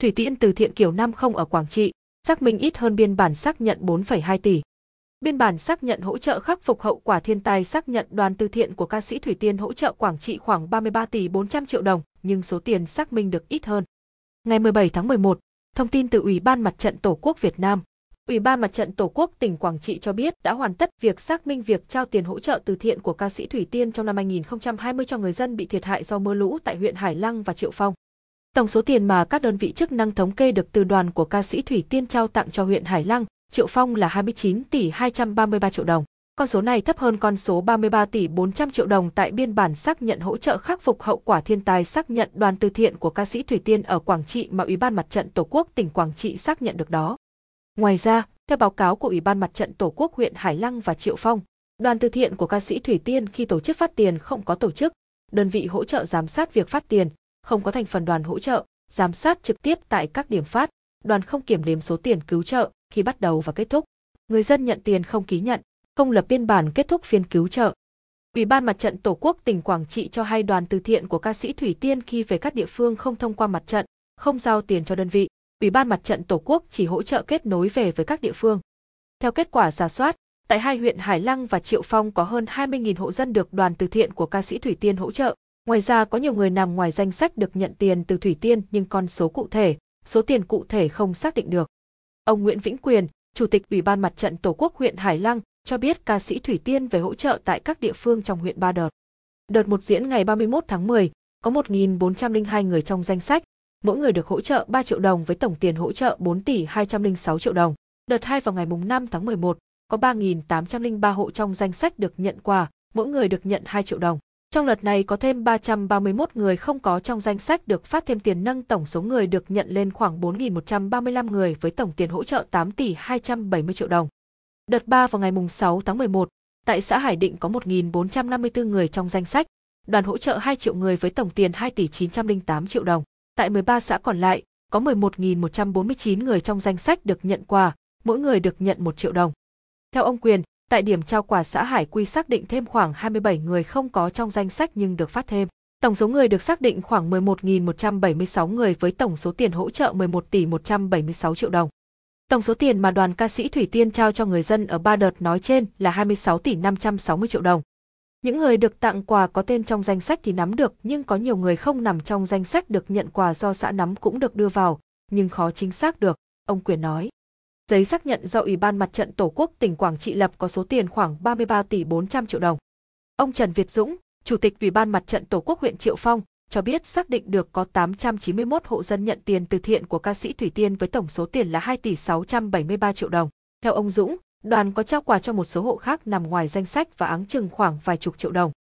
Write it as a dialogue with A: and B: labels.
A: Thủy Tiên từ thiện kiểu năm không ở Quảng Trị, xác minh ít hơn biên bản xác nhận 4,2 tỷ. Biên bản xác nhận hỗ trợ khắc phục hậu quả thiên tai xác nhận đoàn từ thiện của ca sĩ Thủy Tiên hỗ trợ Quảng Trị khoảng 33 tỷ 400 triệu đồng, nhưng số tiền xác minh được ít hơn. Ngày 17 tháng 11, thông tin từ Ủy ban Mặt trận Tổ quốc Việt Nam, Ủy ban Mặt trận Tổ quốc tỉnh Quảng Trị cho biết đã hoàn tất việc xác minh việc trao tiền hỗ trợ từ thiện của ca sĩ Thủy Tiên trong năm 2020 cho người dân bị thiệt hại do mưa lũ tại huyện Hải Lăng và Triệu Phong. Tổng số tiền mà các đơn vị chức năng thống kê được từ đoàn của ca sĩ Thủy Tiên trao tặng cho huyện Hải Lăng, Triệu Phong là 29 tỷ 233 triệu đồng. Con số này thấp hơn con số 33 tỷ 400 triệu đồng tại biên bản xác nhận hỗ trợ khắc phục hậu quả thiên tai xác nhận đoàn từ thiện của ca sĩ Thủy Tiên ở Quảng Trị mà Ủy ban Mặt trận Tổ quốc tỉnh Quảng Trị xác nhận được đó. Ngoài ra, theo báo cáo của Ủy ban Mặt trận Tổ quốc huyện Hải Lăng và Triệu Phong, đoàn từ thiện của ca sĩ Thủy Tiên khi tổ chức phát tiền không có tổ chức, đơn vị hỗ trợ giám sát việc phát tiền, không có thành phần đoàn hỗ trợ, giám sát trực tiếp tại các điểm phát, đoàn không kiểm đếm số tiền cứu trợ khi bắt đầu và kết thúc. Người dân nhận tiền không ký nhận, không lập biên bản kết thúc phiên cứu trợ. Ủy ban Mặt trận Tổ quốc tỉnh Quảng Trị cho hay đoàn từ thiện của ca sĩ Thủy Tiên khi về các địa phương không thông qua mặt trận, không giao tiền cho đơn vị. Ủy ban Mặt trận Tổ quốc chỉ hỗ trợ kết nối về với các địa phương. Theo kết quả giả soát, tại hai huyện Hải Lăng và Triệu Phong có hơn 20.000 hộ dân được đoàn từ thiện của ca sĩ Thủy Tiên hỗ trợ. Ngoài ra có nhiều người nằm ngoài danh sách được nhận tiền từ Thủy Tiên nhưng con số cụ thể, số tiền cụ thể không xác định được. Ông Nguyễn Vĩnh Quyền, Chủ tịch Ủy ban Mặt trận Tổ quốc huyện Hải Lăng, cho biết ca sĩ Thủy Tiên về hỗ trợ tại các địa phương trong huyện ba đợt. Đợt một diễn ngày 31 tháng 10, có 1.402 người trong danh sách, mỗi người được hỗ trợ 3 triệu đồng với tổng tiền hỗ trợ 4 tỷ 206 triệu đồng. Đợt 2 vào ngày 5 tháng 11, có 3.803 hộ trong danh sách được nhận quà, mỗi người được nhận 2 triệu đồng. Trong đợt này có thêm 331 người không có trong danh sách được phát thêm tiền nâng tổng số người được nhận lên khoảng 4.135 người với tổng tiền hỗ trợ 8 tỷ 270 triệu đồng. Đợt 3 vào ngày 6 tháng 11, tại xã Hải Định có 1.454 người trong danh sách, đoàn hỗ trợ 2 triệu người với tổng tiền 2 tỷ 908 triệu đồng. Tại 13 xã còn lại, có 11.149 người trong danh sách được nhận quà, mỗi người được nhận 1 triệu đồng. Theo ông Quyền, tại điểm trao quà xã Hải Quy xác định thêm khoảng 27 người không có trong danh sách nhưng được phát thêm. Tổng số người được xác định khoảng 11.176 người với tổng số tiền hỗ trợ 11 tỷ 176 triệu đồng. Tổng số tiền mà đoàn ca sĩ Thủy Tiên trao cho người dân ở ba đợt nói trên là 26 tỷ 560 triệu đồng. Những người được tặng quà có tên trong danh sách thì nắm được nhưng có nhiều người không nằm trong danh sách được nhận quà do xã nắm cũng được đưa vào, nhưng khó chính xác được, ông Quyền nói. Giấy xác nhận do Ủy ban Mặt trận Tổ quốc tỉnh Quảng Trị lập có số tiền khoảng 33 tỷ 400 triệu đồng. Ông Trần Việt Dũng, Chủ tịch Ủy ban Mặt trận Tổ quốc huyện Triệu Phong, cho biết xác định được có 891 hộ dân nhận tiền từ thiện của ca sĩ Thủy Tiên với tổng số tiền là 2 tỷ 673 triệu đồng. Theo ông Dũng, đoàn có trao quà cho một số hộ khác nằm ngoài danh sách và áng chừng khoảng vài chục triệu đồng.